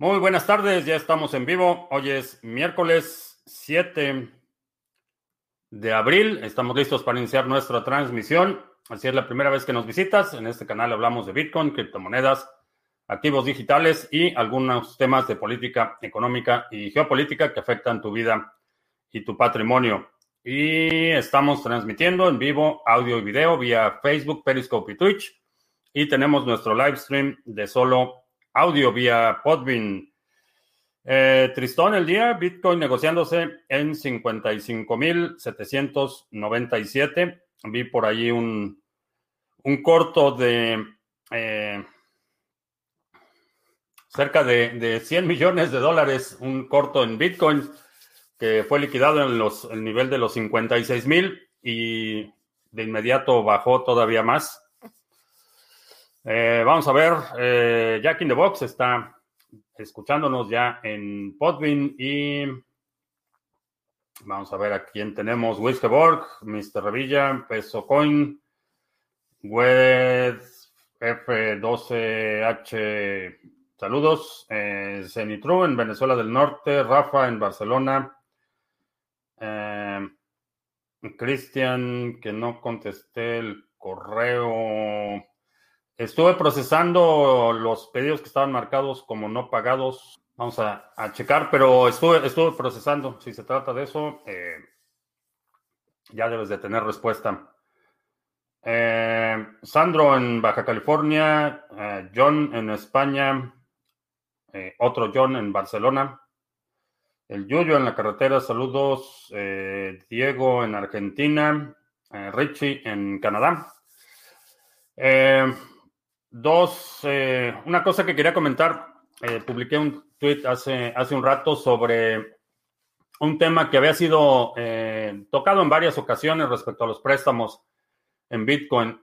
Muy buenas tardes, ya estamos en vivo. Hoy es miércoles 7 de abril. Estamos listos para iniciar nuestra transmisión. Así es la primera vez que nos visitas. En este canal hablamos de Bitcoin, criptomonedas, activos digitales y algunos temas de política económica y geopolítica que afectan tu vida y tu patrimonio. Y estamos transmitiendo en vivo audio y video vía Facebook, Periscope y Twitch. Y tenemos nuestro live stream de solo audio vía Podbean. Eh, Tristón el día, Bitcoin negociándose en 55.797. Vi por allí un, un corto de eh, cerca de, de, 100 millones de dólares, un corto en Bitcoin que fue liquidado en los, el nivel de los 56 mil y de inmediato bajó todavía más. Eh, vamos a ver, eh, Jack in the Box está escuchándonos ya en Podbean y vamos a ver a quién tenemos. Wiskeborg, Mr. Revilla, Peso Coin, Wed F12H, saludos. Eh, Zenitru en Venezuela del Norte, Rafa en Barcelona. Eh, Cristian, que no contesté el correo. Estuve procesando los pedidos que estaban marcados como no pagados. Vamos a, checar, pero estuve, estuve, procesando. Si se trata de eso, eh, ya debes de tener respuesta. Eh, Sandro en Baja California, eh, John en España, otro John en Barcelona, el Yuyo en la carretera, saludos, Diego en Argentina, Richie en Canadá. Dos, eh, una cosa que quería comentar, eh, publiqué un tweet hace, hace un rato sobre un tema que había sido eh, tocado en varias ocasiones respecto a los préstamos en Bitcoin.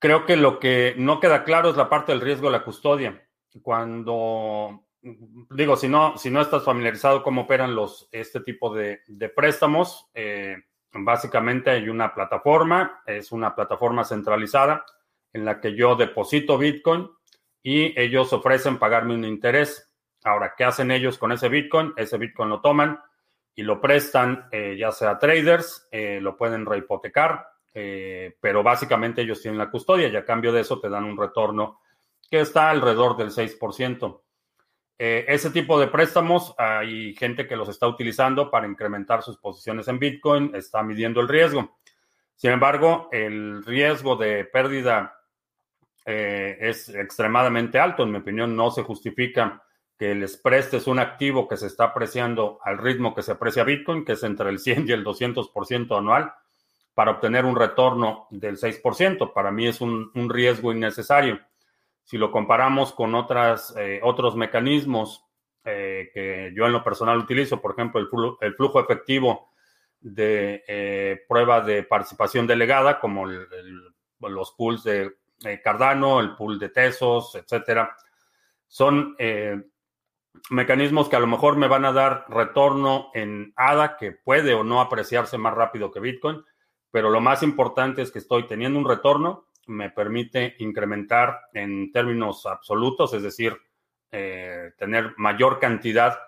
creo que lo que no queda claro es la parte del riesgo de la custodia. Cuando, digo, si no, si no estás familiarizado cómo operan los, este tipo de préstamos, básicamente hay una plataforma, es una plataforma centralizada en la que yo deposito Bitcoin y ellos ofrecen pagarme un interés. Ahora, ¿qué hacen ellos con ese Bitcoin? Ese Bitcoin lo toman y lo prestan eh, ya sea traders, eh, lo pueden rehipotecar, eh, pero básicamente ellos tienen la custodia y a cambio de eso te dan un retorno que está alrededor del 6%. ese tipo de préstamos, hay gente que los está utilizando para incrementar sus posiciones en Bitcoin, está midiendo el riesgo. Sin embargo, el riesgo de pérdida eh, es extremadamente alto. En mi opinión, no se justifica que les prestes un activo que se está apreciando al ritmo que se aprecia Bitcoin, que es entre el 100 y el 200% anual, para obtener un retorno del 6%. Para mí es un, riesgo innecesario. Si lo comparamos con otras, eh, otros mecanismos eh, que yo en lo personal utilizo, por ejemplo, el, flujo, efectivo de prueba de participación delegada, como los pools de eh, Cardano, el pool de Tesos, etcétera. Son eh, mecanismos que a lo mejor me van a dar retorno en ADA, que puede o no apreciarse más rápido que Bitcoin, pero lo más importante es que estoy teniendo un retorno, me permite incrementar en términos absolutos, es decir, eh, tener mayor cantidad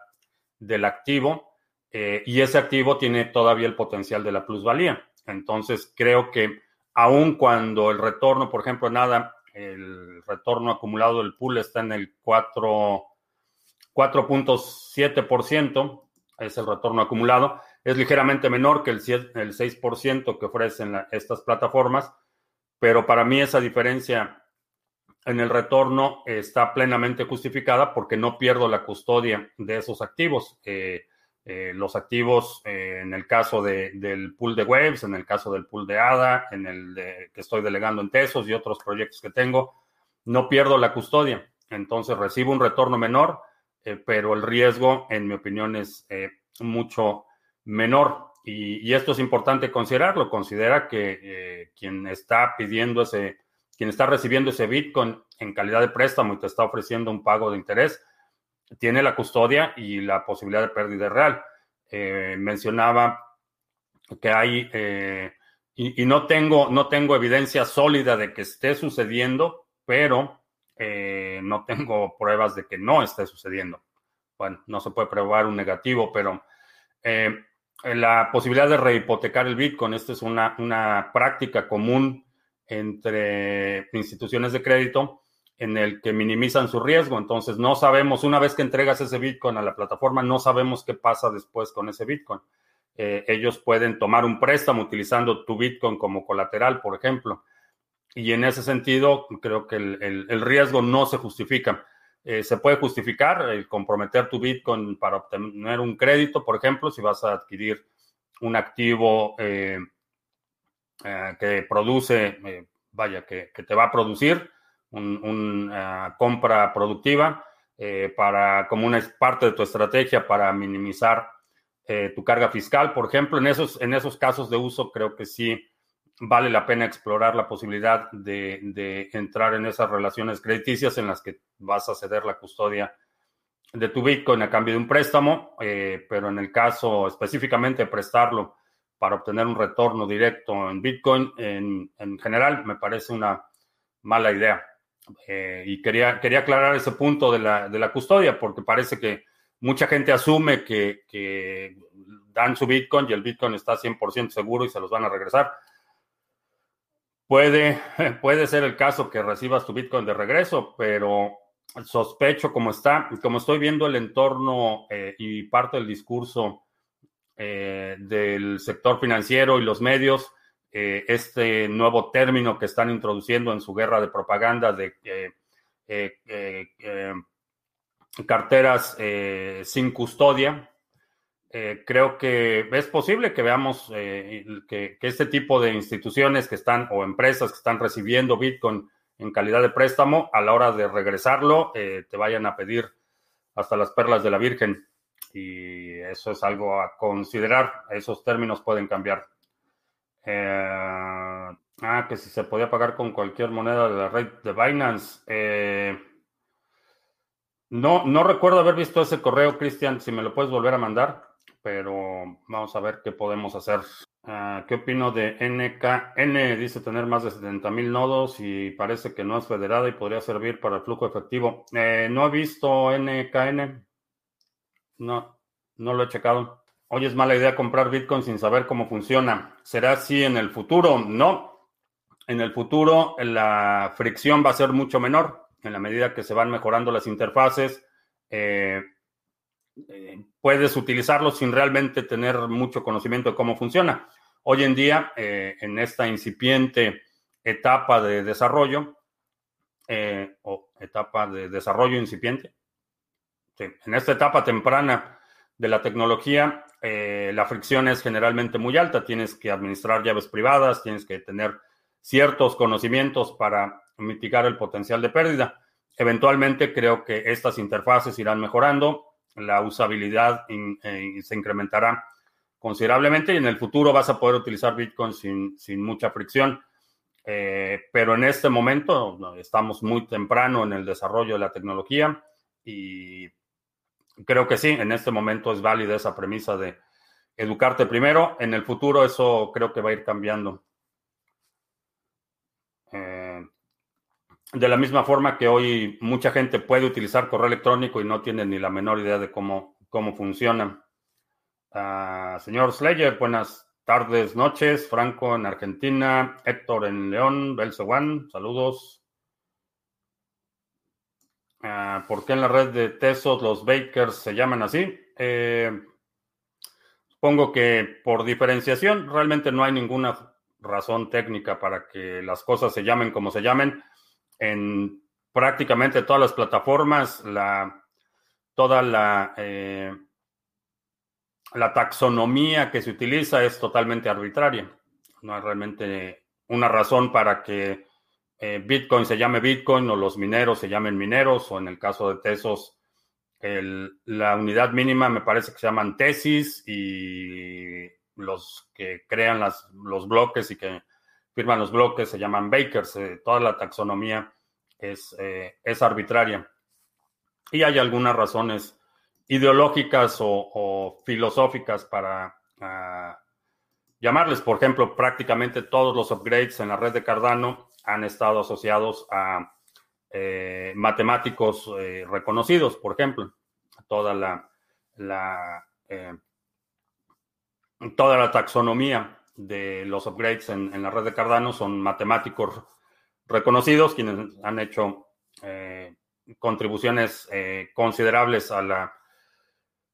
del activo y ese activo tiene todavía el potencial de la plusvalía. Entonces, creo que aun cuando el retorno, por ejemplo, nada, el retorno acumulado del pool está en el 4.7%, es el retorno acumulado, es ligeramente menor que el, 6% que ofrecen estas plataformas, pero para mí esa diferencia en el retorno está plenamente justificada porque no pierdo la custodia de esos activos. Eh, eh, los activos eh, en el caso del pool de Waves, en el caso del pool de ADA, en el que estoy delegando en Tesos y otros proyectos que tengo, no pierdo la custodia. Entonces recibo un retorno menor, eh, pero el riesgo, en mi opinión, es mucho menor. Y, esto es importante considerarlo. Considera que quien está pidiendo ese, quien está recibiendo ese Bitcoin en calidad de préstamo y te está ofreciendo un pago de interés, tiene la custodia y la posibilidad de pérdida real. Eh, mencionaba que hay, eh, y, no, tengo, no tengo evidencia sólida de que esté sucediendo, pero eh, no tengo pruebas de que no esté sucediendo. Bueno, no se puede probar un negativo, pero eh, la posibilidad de rehipotecar el Bitcoin, esta es una, una práctica común entre instituciones de crédito en el que minimizan su riesgo. Entonces, no sabemos, una vez que entregas ese Bitcoin a la plataforma, no sabemos qué pasa después con ese Bitcoin. Eh, ellos pueden tomar un préstamo utilizando tu Bitcoin como colateral, por ejemplo. Y en ese sentido, creo que el, riesgo no se justifica. Eh, se puede justificar el comprometer tu Bitcoin para obtener un crédito, por ejemplo, si vas a adquirir un activo eh, que produce, vaya, que, te va a producir una compra productiva para como una parte de tu estrategia para minimizar eh, tu carga fiscal, por ejemplo, en esos, en esos casos de uso creo que sí vale la pena explorar la posibilidad de, entrar en esas relaciones crediticias en las que vas a ceder la custodia de tu Bitcoin a cambio de un préstamo, eh, pero en el caso específicamente de prestarlo para obtener un retorno directo en Bitcoin, en, general me parece una mala idea. Eh, y quería, quería aclarar ese punto de la, de la custodia, porque parece que mucha gente asume que, dan su Bitcoin y el Bitcoin está 100% seguro y se los van a regresar. Puede, puede ser el caso que recibas tu Bitcoin de regreso, pero sospecho como está, como estoy viendo el entorno eh, y parte del discurso eh, del sector financiero y los medios, eh, este nuevo término que están introduciendo en su guerra de propaganda de carteras eh, sin custodia. Eh, creo que es posible que veamos eh, que, este tipo de instituciones que están o empresas que están recibiendo Bitcoin en calidad de préstamo, a la hora de regresarlo, te vayan a pedir hasta las perlas de la Virgen. Y eso es algo a considerar. Esos términos pueden cambiar. Ah, que si se podía pagar con cualquier moneda de la red de Binance. No, no recuerdo haber visto ese correo, Cristian, si me lo puedes volver a mandar, pero vamos a ver qué podemos hacer. Ah, ¿Qué opino de NKN? Dice tener más de 70 mil nodos y parece que no es federada y podría servir para el flujo efectivo. Eh, no he visto NKN. No, no lo he checado. Hoy es mala idea comprar Bitcoin sin saber cómo funciona. ¿Será así en el futuro? No. En el futuro la fricción va a ser mucho menor en la medida que se van mejorando las interfaces, eh, eh, puedes utilizarlo sin realmente tener mucho conocimiento de cómo funciona. Hoy en día, eh, en esta incipiente etapa de desarrollo, o etapa de desarrollo incipiente, en esta etapa temprana de la tecnología, la fricción es generalmente muy alta. Tienes que administrar llaves privadas, tienes que tener ciertos conocimientos para mitigar el potencial de pérdida. Eventualmente creo que estas interfaces irán mejorando, la usabilidad eh, se incrementará considerablemente y en el futuro vas a poder utilizar Bitcoin sin, sin mucha fricción. Eh, pero en este momento estamos muy temprano en el desarrollo de la tecnología y creo que sí, en este momento es válida esa premisa de educarte primero. En el futuro eso creo que va a ir cambiando. De la misma forma que hoy mucha gente puede utilizar correo electrónico y no tiene ni la menor idea de cómo, cómo funciona. Ah, señor Slayer, buenas tardes, noches. Franco en Argentina, Héctor en León, Belsewan, saludos. Ah, ¿Por qué en la red de Tesos los Bakers se llaman así? Eh, supongo que por diferenciación, realmente no hay ninguna razón técnica para que las cosas se llamen como se llamen en prácticamente todas las plataformas, la, toda la, eh, la taxonomía que se utiliza es totalmente arbitraria. No hay realmente una razón para que eh, Bitcoin se llame Bitcoin o los mineros se llamen mineros o en el caso de Tesos la unidad mínima me parece que se llaman tesis y los que crean los bloques y que firman los bloques, se llaman bakers, eh, toda la taxonomía es, eh, es, arbitraria. Y hay algunas razones ideológicas o, filosóficas para ah, llamarles. Por ejemplo, prácticamente todos los upgrades en la red de Cardano han estado asociados a matemáticos reconocidos, por ejemplo. Toda la, toda la taxonomía de los upgrades en, en, la red de Cardano son matemáticos reconocidos, quienes han hecho contribuciones considerables a la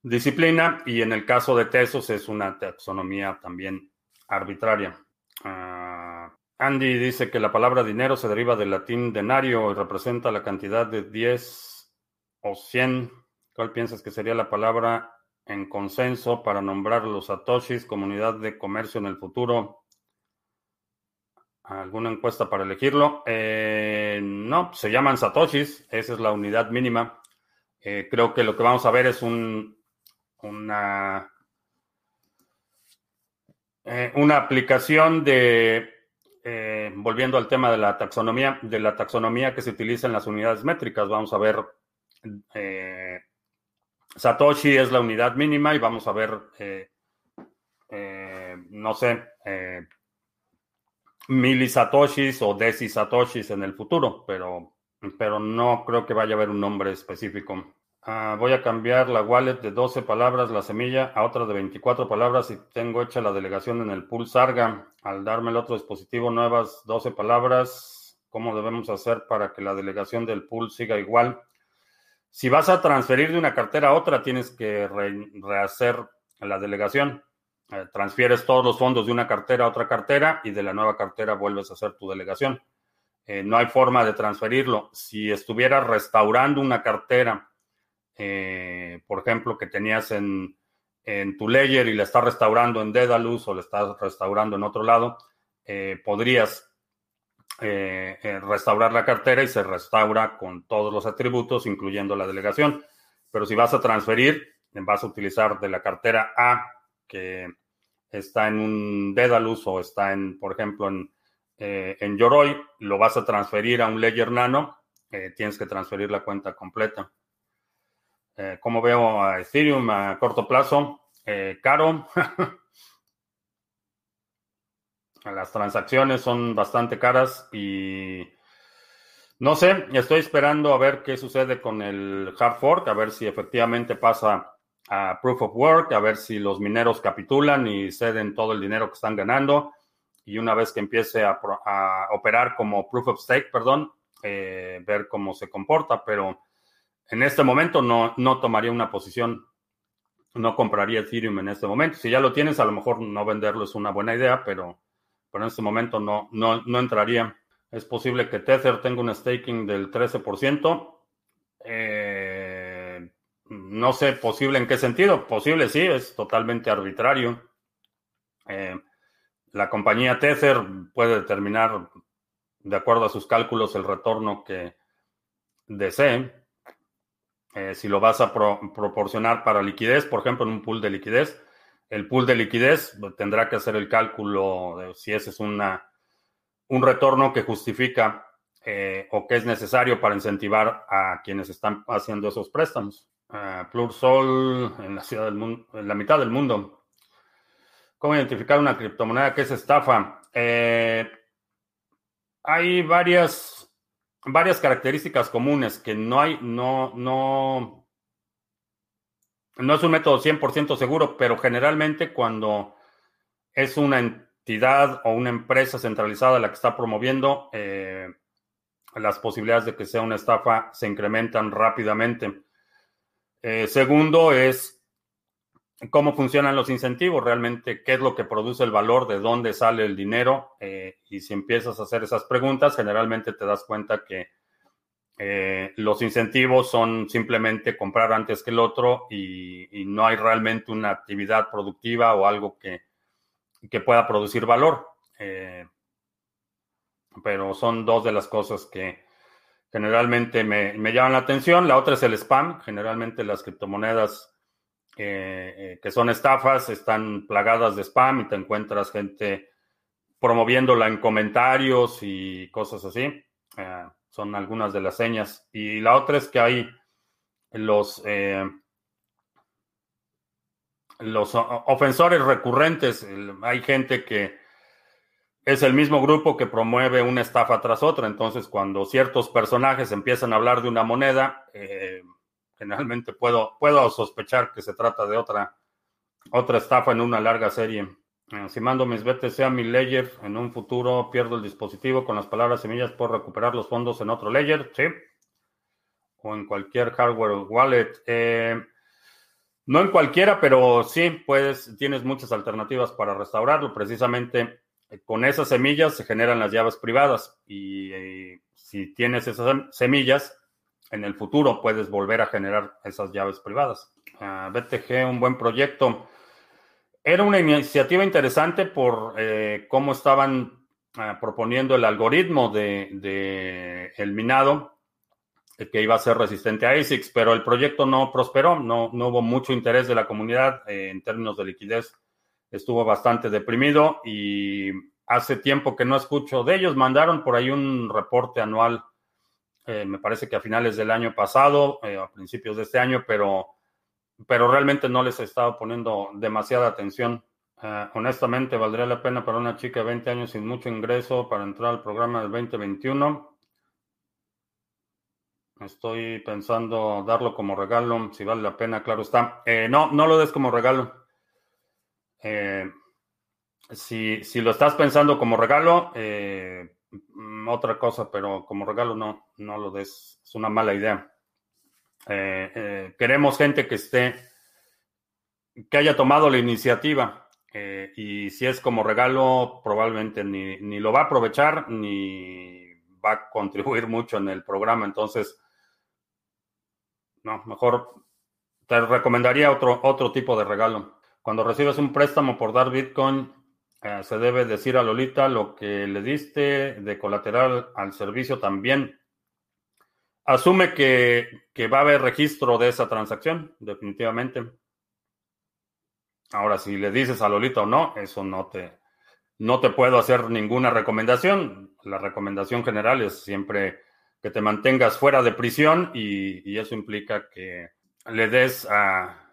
disciplina y en el caso de Tesos es una taxonomía también arbitraria. Ah, Andy dice que la palabra dinero se deriva del latín denario y representa la cantidad de 10 o 100. ¿Cuál piensas que sería la palabra en consenso para nombrar los satoshis, comunidad de comercio en el futuro? ¿Alguna encuesta para elegirlo? Eh, no, se llaman satoshis, esa es la unidad mínima. Eh, creo que lo que vamos a ver es un, una, eh, una aplicación de, eh, volviendo al tema de la taxonomía, de la taxonomía que se utiliza en las unidades métricas. Vamos a ver, eh, Satoshi es la unidad mínima y vamos a ver, no sé, milisatoshis o decisatoshis en el futuro, pero, pero no creo que vaya a haber un nombre específico. Ah, voy a cambiar la wallet de 12 palabras, la semilla, a otra de 24 palabras y tengo hecha la delegación en el pool Sarga. Al darme el otro dispositivo nuevas 12 palabras, ¿cómo debemos hacer para que la delegación del pool siga igual? Si vas a transferir de una cartera a otra, tienes que rehacer la delegación. Eh, transfieres todos los fondos de una cartera a otra cartera y de la nueva cartera vuelves a hacer tu delegación. Eh, no hay forma de transferirlo. Si estuvieras restaurando una cartera, eh, por ejemplo, que tenías en, tu layer y la estás restaurando en Dedalus o la estás restaurando en otro lado, eh, podrías eh, restaurar la cartera y se restaura con todos los atributos, incluyendo la delegación. Pero si vas a transferir, vas a utilizar de la cartera A, que está en un Dedalus o está en, por ejemplo, en, en Yoroi, lo vas a transferir a un Ledger Nano, tienes que transferir la cuenta completa. Eh, como veo a Ethereum a corto plazo, eh, caro. Las transacciones son bastante caras y no sé, estoy esperando a ver qué sucede con el hard fork, a ver si efectivamente pasa a proof of work, a ver si los mineros capitulan y ceden todo el dinero que están ganando. Y una vez que empiece a, operar como proof of stake, perdón, eh, ver cómo se comporta, pero en este momento no, no tomaría una posición, no compraría Ethereum en este momento. Si ya lo tienes, a lo mejor no venderlo es una buena idea, pero, pero en este momento no, no, no entraría. Es posible que Tether tenga un staking del 13%. Eh, no sé, posible en qué sentido. Posible sí, es totalmente arbitrario. Eh, la compañía Tether puede determinar, de acuerdo a sus cálculos, el retorno que desee. Eh, si lo vas a proporcionar para liquidez, por ejemplo, en un pool de liquidez, el pool de liquidez tendrá que hacer el cálculo de si ese es una, un retorno que justifica eh, o que es necesario para incentivar a quienes están haciendo esos préstamos. Uh, Plursol en la ciudad del mundo, en la mitad del mundo. ¿Cómo identificar una criptomoneda que es estafa? Eh, hay varias varias características comunes que no hay, no, no, no es un método 100% seguro, pero generalmente cuando es una entidad o una empresa centralizada la que está promoviendo, eh, las posibilidades de que sea una estafa se incrementan rápidamente. Eh, segundo es cómo funcionan los incentivos, realmente qué es lo que produce el valor, de dónde sale el dinero. Eh, y si empiezas a hacer esas preguntas, generalmente te das cuenta que eh, los incentivos son simplemente comprar antes que el otro y, no hay realmente una actividad productiva o algo que, que pueda producir valor. Eh, pero son dos de las cosas que generalmente me, me llaman la atención. La otra es el spam. Generalmente las criptomonedas eh, que son estafas, están plagadas de spam y te encuentras gente promoviéndola en comentarios y cosas así. Eh, son algunas de las señas. Y la otra es que hay los, eh, los ofensores recurrentes. Hay gente que es el mismo grupo que promueve una estafa tras otra. Entonces, cuando ciertos personajes empiezan a hablar de una moneda, eh, generalmente puedo, puedo sospechar que se trata de otra, otra estafa en una larga serie. Eh, si mando mis BTC a mi ledger, en un futuro pierdo el dispositivo con las palabras semillas, por recuperar los fondos en otro ledger, sí. O en cualquier hardware wallet. Eh, no en cualquiera, pero sí, pues tienes muchas alternativas para restaurarlo. Precisamente eh, con esas semillas se generan las llaves privadas y si tienes esas semillas, en el futuro puedes volver a generar esas llaves privadas. Ah, BTG, un buen proyecto. Era una iniciativa interesante por eh, cómo estaban ah, proponiendo el algoritmo de, el minado eh, que iba a ser resistente a ASICs, pero el proyecto no prosperó, no, hubo mucho interés de la comunidad eh, en términos de liquidez. Estuvo bastante deprimido y hace tiempo que no escucho de ellos. Mandaron por ahí un reporte anual, me parece que a finales del año pasado, a principios de este año, pero pero realmente no les he estado poniendo demasiada atención. Eh, honestamente, valdría la pena para una chica de 20 años sin mucho ingreso para entrar al programa del 2021. Estoy pensando darlo como regalo, si vale la pena, claro está. Eh, no, no lo des como regalo. Eh, si, si, lo estás pensando como regalo, mm, otra cosa, pero como regalo no, no lo des. Es una mala idea. Eh, eh, queremos gente que esté, que haya tomado la iniciativa. Eh, y si es como regalo, probablemente ni, ni, lo va a aprovechar ni va a contribuir mucho en el programa. Entonces, no, mejor te recomendaría otro, otro tipo de regalo. Cuando recibes un préstamo por dar Bitcoin, se debe decir a Lolita lo que le diste de colateral al servicio también asume que, va a haber registro de esa transacción, definitivamente. Ahora, si le dices a Lolita o no, eso no te, no te puedo hacer ninguna recomendación. La recomendación general es siempre que te mantengas fuera de prisión y, eso implica que le des a,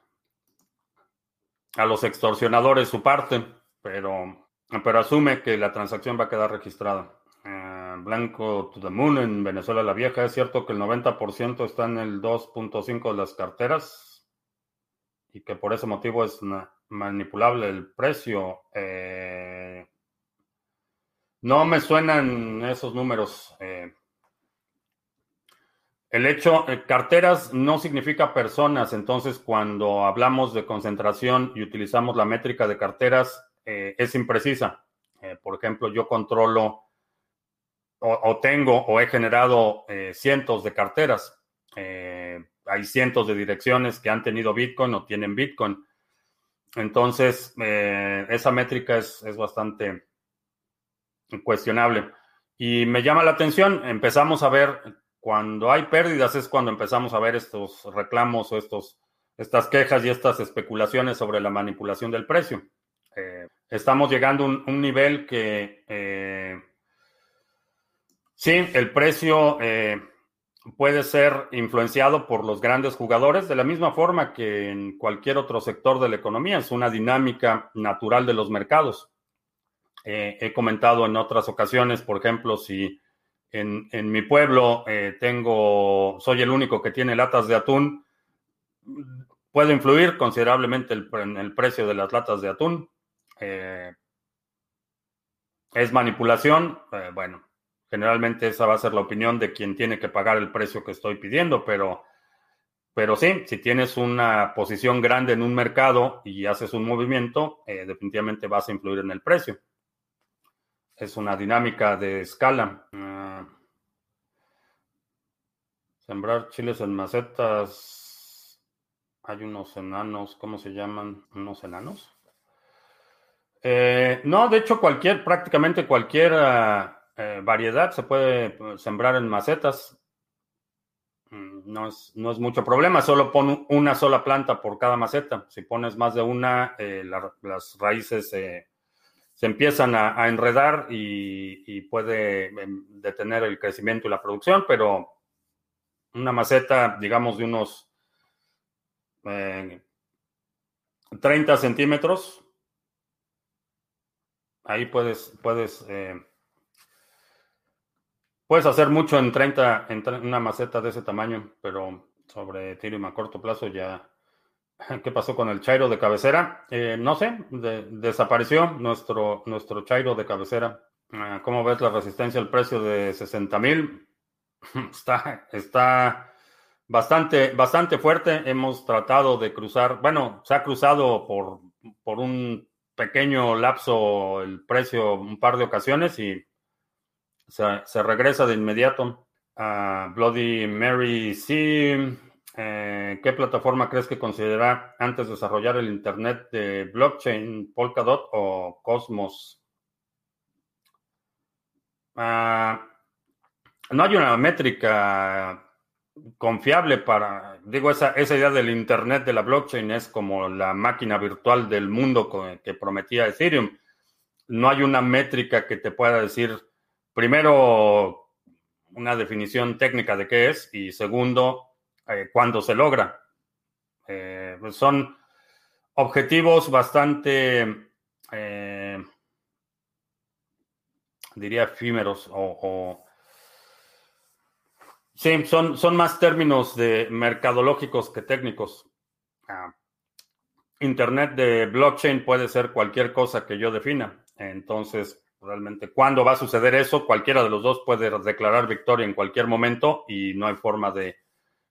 a los extorsionadores su parte, pero, pero asume que la transacción va a quedar registrada. Blanco to the Moon en Venezuela la Vieja. Es cierto que el 90% está en el 2.5 de las carteras y que por ese motivo es manipulable el precio. Eh, no me suenan esos números. Eh. el hecho, eh, carteras no significa personas, entonces cuando hablamos de concentración y utilizamos la métrica de carteras, es imprecisa. por ejemplo, yo controlo o, tengo o he generado eh, cientos de carteras. Eh, hay cientos de direcciones que han tenido Bitcoin o tienen Bitcoin. Entonces, eh, esa métrica es, es, bastante cuestionable. Y me llama la atención, empezamos a ver, cuando hay pérdidas es cuando empezamos a ver estos reclamos o estos, estas quejas y estas especulaciones sobre la manipulación del precio. Estamos llegando a un, nivel que Sí, el precio eh, puede ser influenciado por los grandes jugadores de la misma forma que en cualquier otro sector de la economía. Es una dinámica natural de los mercados. Eh, he comentado en otras ocasiones, por ejemplo, si en, mi pueblo eh, tengo, soy el único que tiene latas de atún, puede influir considerablemente en el precio de las latas de atún. Es manipulación, bueno, Generalmente esa va a ser la opinión de quien tiene que pagar el precio que estoy pidiendo, pero, pero sí, si tienes una posición grande en un mercado y haces un movimiento, eh, definitivamente vas a influir en el precio. Es una dinámica de escala. Ah. sembrar chiles en macetas. Hay unos enanos, ¿cómo se llaman? ¿Unos enanos? Eh, no, de hecho, cualquier, prácticamente cualquier ah, eh, variedad, se puede sembrar en macetas. Mm, no es, mucho problema, solo pon una sola planta por cada maceta. Si pones más de una, eh, las raíces se empiezan a, enredar y, puede em, detener el crecimiento y la producción, pero una maceta, digamos, de unos 30 eh, centímetros, ahí puedes, puedes, eh, puedes hacer mucho en 30, en una maceta de ese tamaño, pero sobre Ethereum a corto plazo ya. ¿Qué pasó con el Chairo de cabecera? Eh, no sé, desapareció nuestro, nuestro Chairo de cabecera. Ah, ¿Cómo ves la resistencia al precio de 60 mil? Está, está bastante, bastante fuerte. Hemos tratado de cruzar, bueno, se ha cruzado por, por un pequeño lapso el precio un par de ocasiones y se, regresa de inmediato. a Bloody Mary sí. Eh, ¿Qué plataforma crees que considera antes de desarrollar el Internet de blockchain, Polkadot o Cosmos? Ah, no hay una métrica confiable para, digo, esa, esa idea del Internet de la blockchain es como la máquina virtual del mundo que prometía Ethereum. No hay una métrica que te pueda decir, primero, una definición técnica de qué es y segundo, eh, cuándo se logra. Eh, son objetivos bastante, eh, diría, efímeros o Sí, son, son más términos de mercadológicos que técnicos. Ah, Internet de blockchain puede ser cualquier cosa que yo defina. Entonces, realmente, ¿cuándo va a suceder eso? Cualquiera de los dos puede declarar victoria en cualquier momento y no hay forma de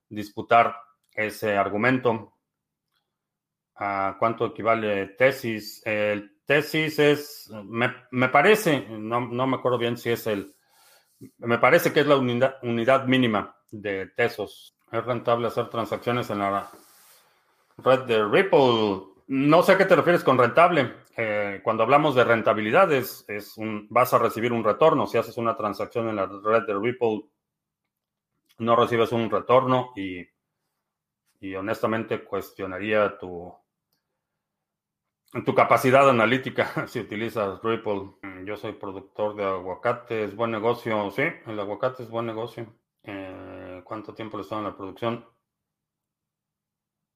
disputar ese argumento. ¿A cuánto equivale tesis? El tesis es, me, me parece, no, no me acuerdo bien si es el me parece que es la unidad, mínima de Tesos. ¿Es rentable hacer transacciones en la red de Ripple? No sé a qué te refieres con rentable. Eh, cuando hablamos de rentabilidad, es, vas a recibir un retorno. Si haces una transacción en la red de Ripple, no recibes un retorno y, y honestamente cuestionaría tu, tu capacidad analítica si utilizas Ripple. Mm, yo soy productor de aguacate, es buen negocio, sí, el aguacate es buen negocio. Eh, ¿Cuánto tiempo le están en la producción?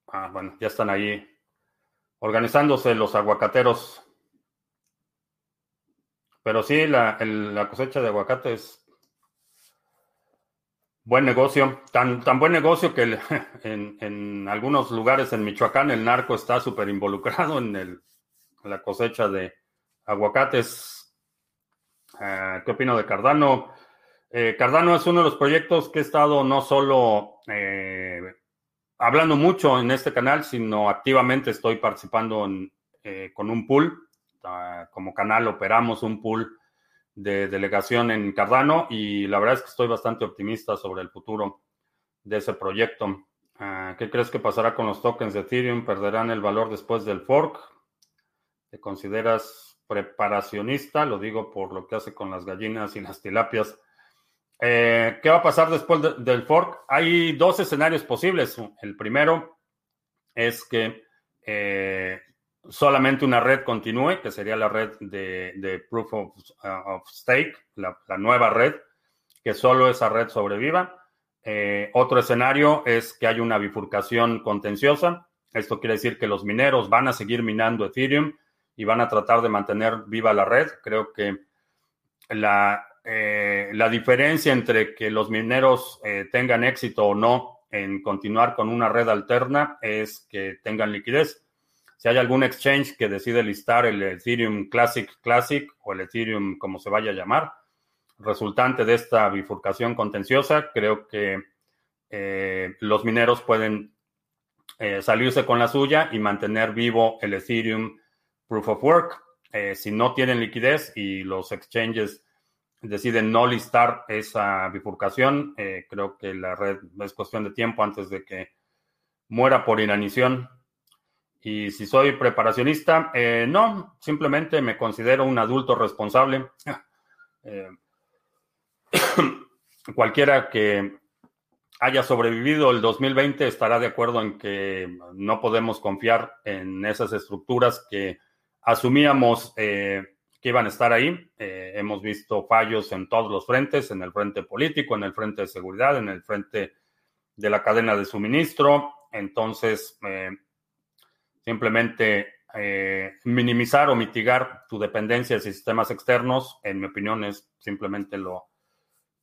Ah, bueno, ya están ahí organizándose los aguacateros. Pero sí, la, la cosecha de aguacate es buen negocio. Tan, tan buen negocio que en, en, algunos lugares en Michoacán el narco está súper involucrado en el la cosecha de aguacates. Eh, ¿Qué opino de Cardano? Eh, Cardano es uno de los proyectos que he estado no solo eh, hablando mucho en este canal, sino activamente estoy participando con un pool. Ah, como canal operamos un pool de delegación en Cardano y la verdad es que estoy bastante optimista sobre el futuro de ese proyecto. Ah, ¿Qué crees que pasará con los tokens de Ethereum? ¿Perderán el valor después del fork? te consideras preparacionista, lo digo por lo que hace con las gallinas y las tilapias. Eh, ¿Qué va a pasar después del fork? Hay dos escenarios posibles. El primero es que eh, solamente una red continúe, que sería la red de, Proof of, uh, Stake, la, nueva red, que solo esa red sobreviva. Eh, otro escenario es que haya una bifurcación contenciosa. Esto quiere decir que los mineros van a seguir minando Ethereum, y van a tratar de mantener viva la red. Creo que la, eh, la diferencia entre que los mineros eh, tengan éxito o no en continuar con una red alterna es que tengan liquidez. Si hay algún exchange que decide listar el Ethereum Classic Classic o el Ethereum como se vaya a llamar, resultante de esta bifurcación contenciosa, creo que eh, los mineros pueden salirse con la suya y mantener vivo el Ethereum proof of work. Eh, si no tienen liquidez y los exchanges deciden no listar esa bifurcación, eh, creo que la red es cuestión de tiempo antes de que muera por inanición. Y si soy preparacionista, eh, no, simplemente me considero un adulto responsable. cualquiera que haya sobrevivido el 2020 estará de acuerdo en que no podemos confiar en esas estructuras que asumíamos eh, que iban a estar ahí. Eh, hemos visto fallos en todos los frentes, en el frente político, en el frente de seguridad, en el frente de la cadena de suministro. Entonces, eh, simplemente eh, minimizar o mitigar tu dependencia de sistemas externos, en mi opinión, es simplemente lo,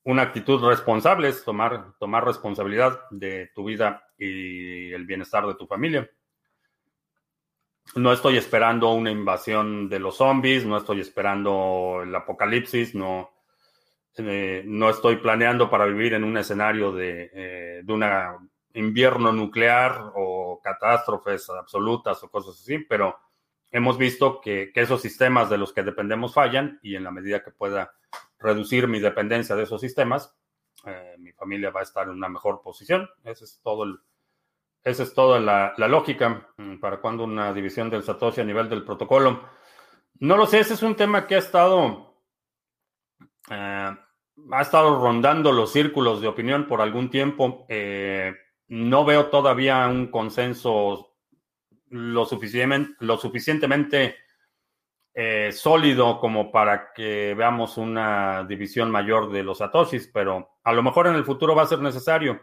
una actitud responsable, es tomar, tomar responsabilidad de tu vida y el bienestar de tu familia. No estoy esperando una invasión de los zombies, no estoy esperando el apocalipsis, no, eh, no estoy planeando para vivir en un escenario de, eh, de un invierno nuclear o catástrofes absolutas o cosas así, pero hemos visto que, esos sistemas de los que dependemos fallan y en la medida que pueda reducir mi dependencia de esos sistemas, eh, mi familia va a estar en una mejor posición. Ese es todo el, esa es toda la, lógica mm, para cuando una división del Satoshi a nivel del protocolo. No lo sé, ese es un tema que ha estado, eh, ha estado rondando los círculos de opinión por algún tiempo. Eh, no veo todavía un consenso lo, suficientemente, eh, sólido como para que veamos una división mayor de los satoshis, pero a lo mejor en el futuro va a ser necesario.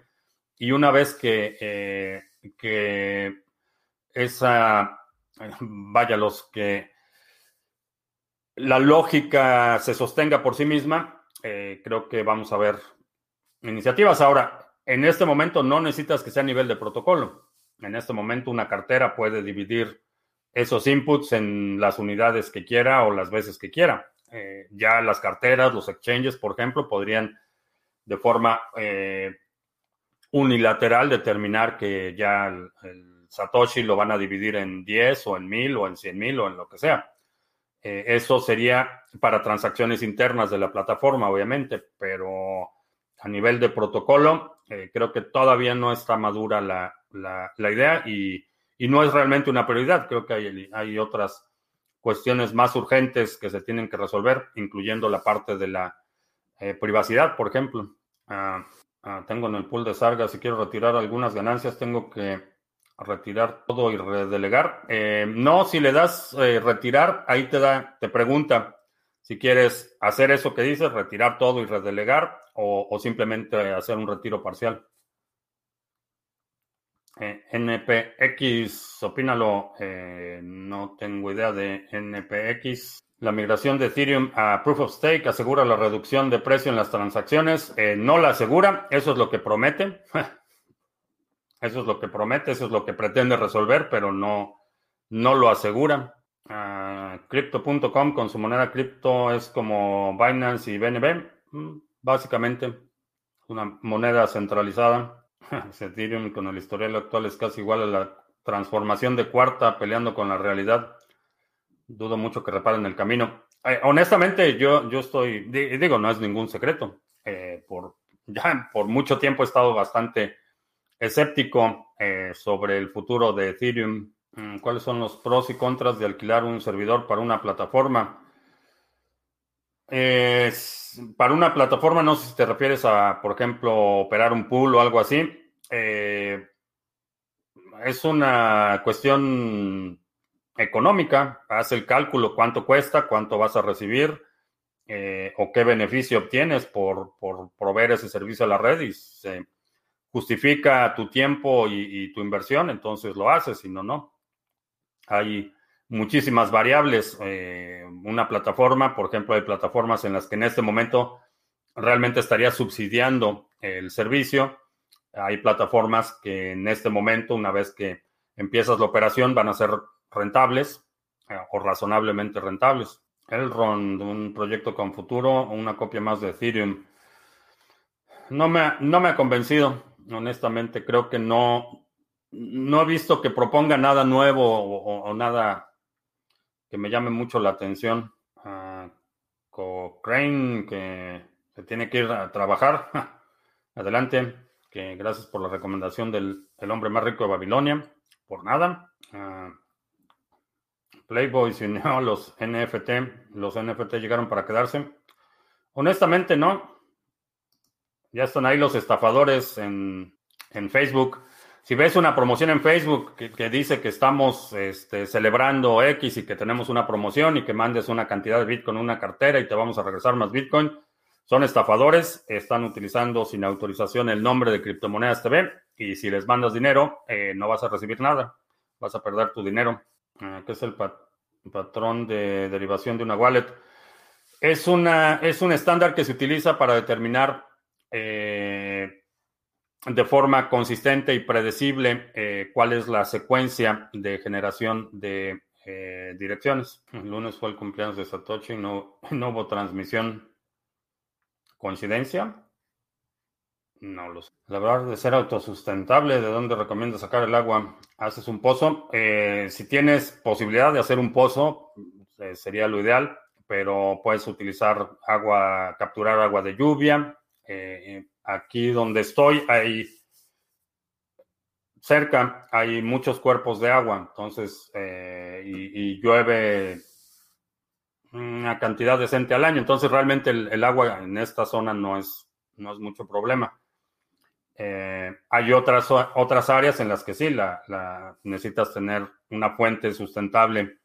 Y una vez que, eh, que esa, vaya, los que la lógica se sostenga por sí misma, eh, creo que vamos a ver iniciativas. Ahora, en este momento no necesitas que sea a nivel de protocolo. En este momento una cartera puede dividir esos inputs en las unidades que quiera o las veces que quiera. Eh, ya las carteras, los exchanges, por ejemplo, podrían de forma eh, unilateral determinar que ya el, Satoshi lo van a dividir en 10 o en 1000 o en 100 mil o en lo que sea. Eh, eso sería para transacciones internas de la plataforma, obviamente, pero a nivel de protocolo, eh, creo que todavía no está madura la, idea y, no es realmente una prioridad. Creo que hay, hay, otras cuestiones más urgentes que se tienen que resolver, incluyendo la parte de la eh, privacidad, por ejemplo. Ah, ah, tengo en el pool de Sarga, si quiero retirar algunas ganancias, tengo que retirar todo y redelegar. Eh, no, si le das retirar, ahí te da, te pregunta si quieres hacer eso que dices, retirar todo y redelegar o, simplemente hacer un retiro parcial. Eh, NPX, opínalo, eh, no tengo idea de NPX. La migración de Ethereum a Proof of Stake asegura la reducción de precio en las transacciones. Eh, no la asegura, eso es lo que promete. eso es lo que promete, eso es lo que pretende resolver, pero no, no lo asegura. Uh, Crypto.com con su moneda cripto es como Binance y BNB. Mm, Básicamente, una moneda centralizada. Ethereum con el historial actual es casi igual a la transformación de cuarta peleando con la realidad. Dudo mucho que reparen el camino. Eh, honestamente, yo, yo estoy, digo, no es ningún secreto. Eh, por, ya por mucho tiempo he estado bastante escéptico eh, sobre el futuro de Ethereum. Mm, ¿Cuáles son los pros y contras de alquilar un servidor para una plataforma? para una plataforma, no sé si te refieres a, por ejemplo, operar un pool o algo así. Eh, es una cuestión económica. Haz el cálculo, cuánto cuesta, cuánto vas a recibir eh, o qué beneficio obtienes por, proveer ese servicio a la red y se justifica tu tiempo y, y tu inversión, entonces lo haces, si no, no. Hay muchísimas variables. Eh, una plataforma, por ejemplo, hay plataformas en las que en este momento realmente estaría subsidiando el servicio. Hay plataformas que en este momento, una vez que empiezas la operación, van a ser rentables eh, o razonablemente rentables. Elrond, un proyecto con futuro, una copia más de Ethereum. No me, no me ha convencido, honestamente. Creo que no, no he visto que proponga nada nuevo o nada que me llame mucho la atención. Uh, Cochrane, que se tiene que ir a trabajar. Adelante, que gracias por la recomendación del el hombre más rico de Babilonia. Por nada. Uh, Playboy se unió a los NFT. Los NFT llegaron para quedarse. Honestamente, no. Ya están ahí los estafadores en, en Facebook si ves una promoción en Facebook que, dice que estamos este, celebrando X y que tenemos una promoción y que mandes una cantidad de Bitcoin en una cartera y te vamos a regresar más Bitcoin, son estafadores, están utilizando sin autorización el nombre de Criptomonedas TV y si les mandas dinero, eh, no vas a recibir nada, vas a perder tu dinero. Ah, ¿Qué es el patrón de derivación de una wallet? Es, una, es un estándar que se utiliza para determinar eh, de forma consistente y predecible eh, cuál es la secuencia de generación de eh, direcciones. El lunes fue el cumpleaños de Satoshi y no, hubo transmisión. ¿Coincidencia? No lo sé. La verdad de ser autosustentable, ¿de dónde recomiendo sacar el agua? Haces un pozo. si tienes posibilidad de hacer un pozo, sería lo ideal pero puedes utilizar agua, capturar agua de lluvia. Eh, aquí donde estoy hay cerca hay muchos cuerpos de agua, entonces eh, y, llueve una cantidad decente al año, entonces realmente el, agua en esta zona no es no es mucho problema. Eh, hay otras otras áreas en las que sí la necesitas tener una fuente sustentable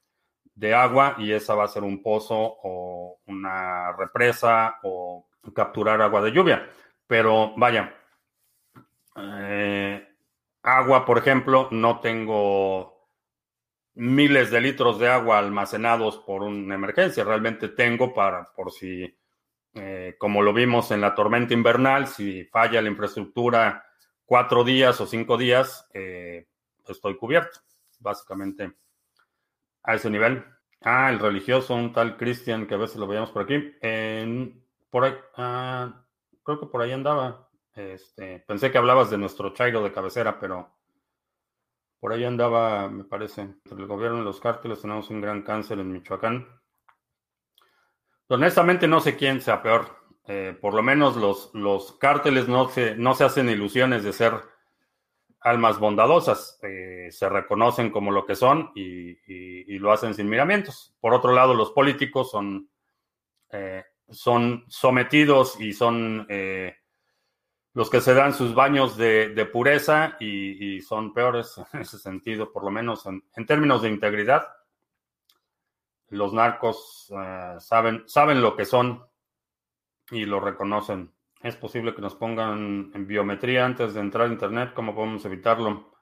de agua y esa va a ser un pozo o una represa o capturar agua de lluvia. Pero vaya, eh, agua, por ejemplo, no tengo miles de litros de agua almacenados por una emergencia. Realmente tengo para, por si, eh, como lo vimos en la tormenta invernal, si falla la infraestructura cuatro días o cinco días, eh, estoy cubierto. Básicamente a ese nivel. Ah, el religioso, un tal Cristian que a veces lo veíamos por aquí. por ahí, ah, creo que por ahí andaba. Este, pensé que hablabas de nuestro Chairo de cabecera, pero por ahí andaba, me parece. Entre el gobierno y los cárteles tenemos un gran cáncer en Michoacán. Honestamente no sé quién sea peor. Eh, por lo menos los, los cárteles no se, no se hacen ilusiones de ser almas bondadosas, eh, se reconocen como lo que son y, lo hacen sin miramientos. Por otro lado, los políticos son, eh, son sometidos y son eh, los que se dan sus baños de, pureza y, son peores en ese sentido, por lo menos en, términos de integridad. Los narcos saben, saben lo que son y lo reconocen. Es posible que nos pongan en biometría antes de entrar a Internet. ¿Cómo podemos evitarlo?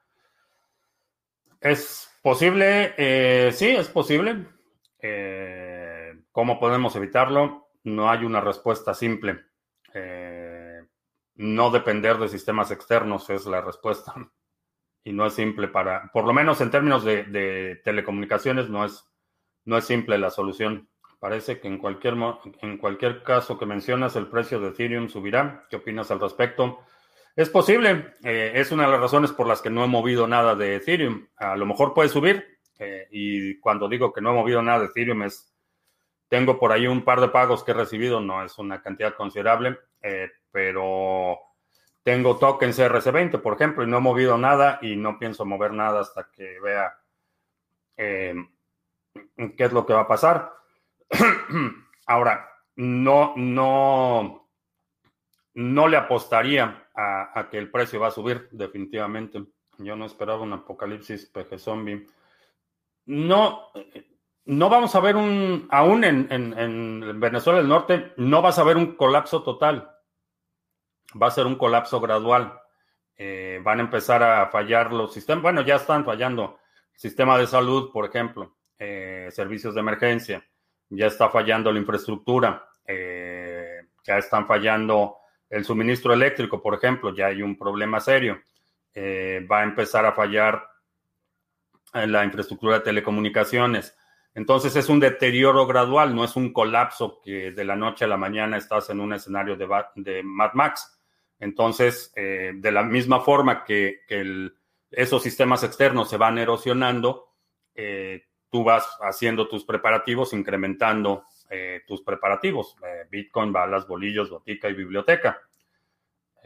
Es posible, eh, sí, es posible. Eh, ¿Cómo podemos evitarlo? No hay una respuesta simple. Eh, no depender de sistemas externos es la respuesta. Y no es simple para, por lo menos en términos de, telecomunicaciones, no es, no es simple la solución. Parece que en cualquier, en cualquier caso que mencionas, el precio de Ethereum subirá. ¿Qué opinas al respecto? Es posible. Eh, es una de las razones por las que no he movido nada de Ethereum. A lo mejor puede subir. Eh, y cuando digo que no he movido nada de Ethereum es, tengo por ahí un par de pagos que he recibido. No es una cantidad considerable, eh, pero tengo tokens RC20, por ejemplo, y no he movido nada y no pienso mover nada hasta que vea qué es lo que va a pasar. Ahora, no, no, no le apostaría a, que el precio va a subir, definitivamente. Yo no esperaba un apocalipsis PG zombie. No, no vamos a ver un, aún en, Venezuela del Norte, no vas a ver un colapso total. Va a ser un colapso gradual. Eh, van a empezar a fallar los sistemas. Bueno, ya están fallando. Sistema de salud, por ejemplo, eh, servicios de emergencia ya está fallando la infraestructura, eh, ya están fallando el suministro eléctrico, por ejemplo, ya hay un problema serio. Va a empezar a fallar la infraestructura de telecomunicaciones. Entonces es un deterioro gradual, no es un colapso que de la noche a la mañana estás en un escenario de, Mad Max. Entonces, eh, de la misma forma que, esos sistemas externos se van erosionando, tú vas haciendo tus preparativos, incrementando eh, tus preparativos. Eh, Bitcoin, balas, bolillos, botica y biblioteca.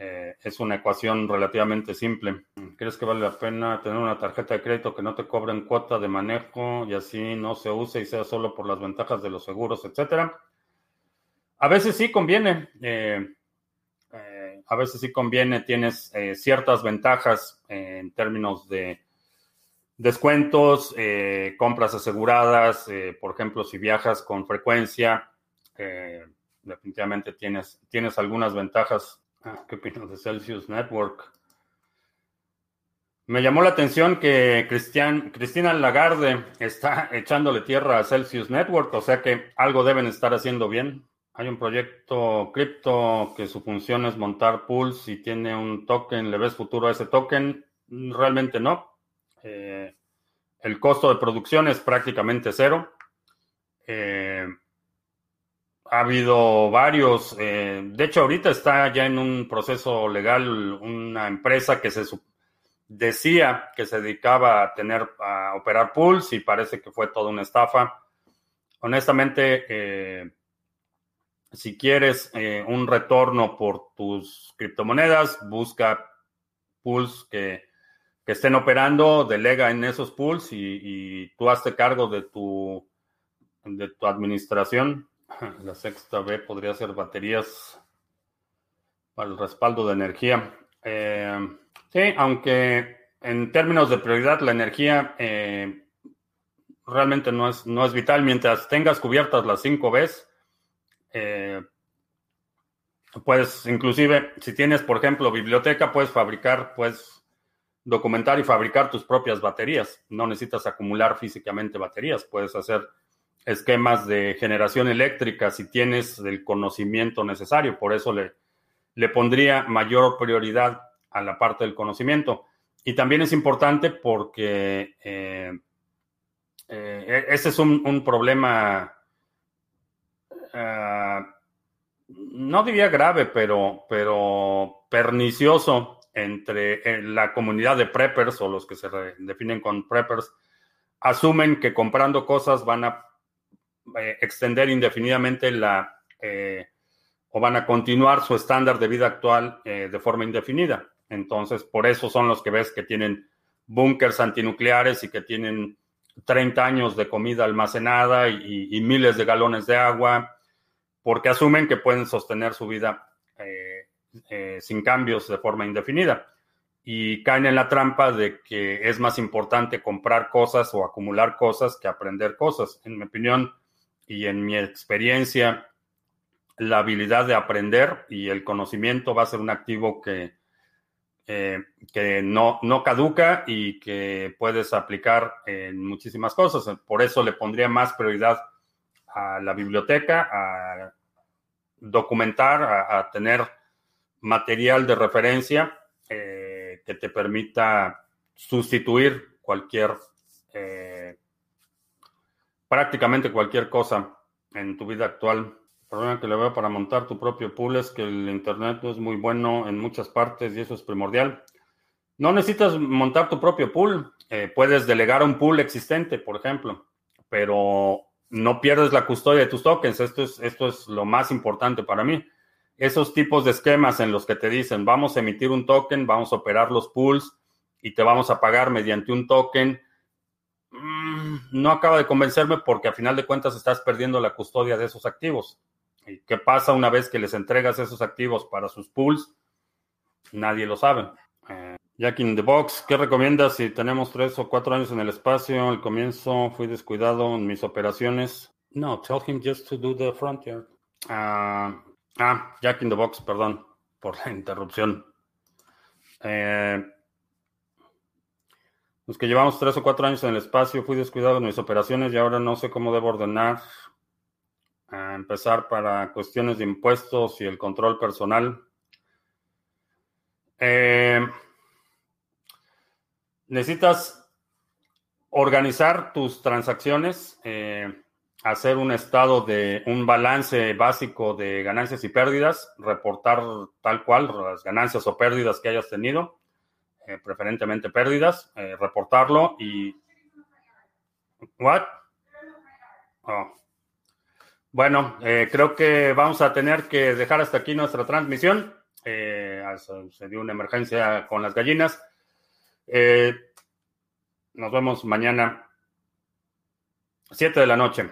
Eh, es una ecuación relativamente simple. ¿Crees que vale la pena tener una tarjeta de crédito que no te cobren cuota de manejo y así no se use y sea solo por las ventajas de los seguros, etcétera? A veces sí conviene. a veces sí conviene. Tienes ciertas ventajas en términos de Descuentos, eh, compras aseguradas, eh, por ejemplo, si viajas con frecuencia, eh, definitivamente tienes, tienes algunas ventajas. Ah, ¿Qué opinas de Celsius Network? Me llamó la atención que Cristian, Cristina Lagarde está echándole tierra a Celsius Network, o sea que algo deben estar haciendo bien. Hay un proyecto cripto que su función es montar pools y tiene un token. ¿Le ves futuro a ese token? Realmente no. Eh, el costo de producción es prácticamente cero. Eh, ha habido varios, eh, de hecho ahorita está ya en un proceso legal una empresa que se decía que se dedicaba a tener, a operar pools y parece que fue toda una estafa. Honestamente, eh, si quieres eh, un retorno por tus criptomonedas, busca pools que, estén operando, delega en esos pools y, tú hazte cargo de tu, de tu administración. La sexta B podría ser baterías para el respaldo de energía. Eh, sí, aunque en términos de prioridad la energía eh, realmente no es, no es vital. Mientras tengas cubiertas las cinco Bs, eh, puedes inclusive, si tienes, por ejemplo, biblioteca, puedes fabricar, puedes documentar y fabricar tus propias baterías. No necesitas acumular físicamente baterías, puedes hacer esquemas de generación eléctrica si tienes el conocimiento necesario. Por eso le, le pondría mayor prioridad a la parte del conocimiento. Y también es importante porque eh, eh, ese es un, problema, ah, no diría grave, pero, pero pernicioso entre la comunidad de preppers o los que se definen con preppers. Asumen que comprando cosas van a eh, extender indefinidamente la eh, o van a continuar su estándar de vida actual eh, de forma indefinida. Entonces, por eso son los que ves que tienen búnkers antinucleares y que tienen 30 años de comida almacenada y, miles de galones de agua, porque asumen que pueden sostener su vida sin cambios de forma indefinida. Y caen en la trampa de que es más importante comprar cosas o acumular cosas que aprender cosas. En mi opinión, y en mi experiencia, la habilidad de aprender y el conocimiento va a ser un activo que, eh, que no, no caduca y que puedes aplicar en muchísimas cosas. Por eso le pondría más prioridad a la biblioteca, a documentar, a, tener material de referencia eh, que te permita sustituir cualquier eh, prácticamente cualquier cosa en tu vida actual. El problema que le veo para montar tu propio pool es que el Internet no es muy bueno en muchas partes y eso es primordial. No necesitas montar tu propio pool. Eh, puedes delegar un pool existente, por ejemplo, pero no pierdes la custodia de tus tokens. Esto es, esto es lo más importante para mí. Esos tipos de esquemas en los que te dicen, vamos a emitir un token, vamos a operar los pools y te vamos a pagar mediante un token Mm, no acaba de convencerme porque a final de cuentas estás perdiendo la custodia de esos activos. ¿Y qué pasa una vez que les entregas esos activos para sus pools? Nadie lo sabe. Eh, Jack in the Box, ¿qué recomiendas si tenemos tres o cuatro años en el espacio? Al comienzo fui descuidado en mis operaciones. No, tell him just to do the frontier. ah, ah Jack in the Box, perdón por la interrupción. Eh, los que llevamos tres o cuatro años en el espacio, fui descuidado en mis operaciones y ahora no sé cómo debo ordenar. A empezar para cuestiones de impuestos y el control personal. Eh, necesitas organizar tus transacciones, eh, hacer un estado de un balance básico de ganancias y pérdidas, reportar tal cual las ganancias o pérdidas que hayas tenido eh, preferentemente pérdidas, eh, reportarlo y... ¿What? Oh. Bueno, eh, creo que vamos a tener que dejar hasta aquí nuestra transmisión. se dio una emergencia con las gallinas. nos vemos mañana, 7 de la noche.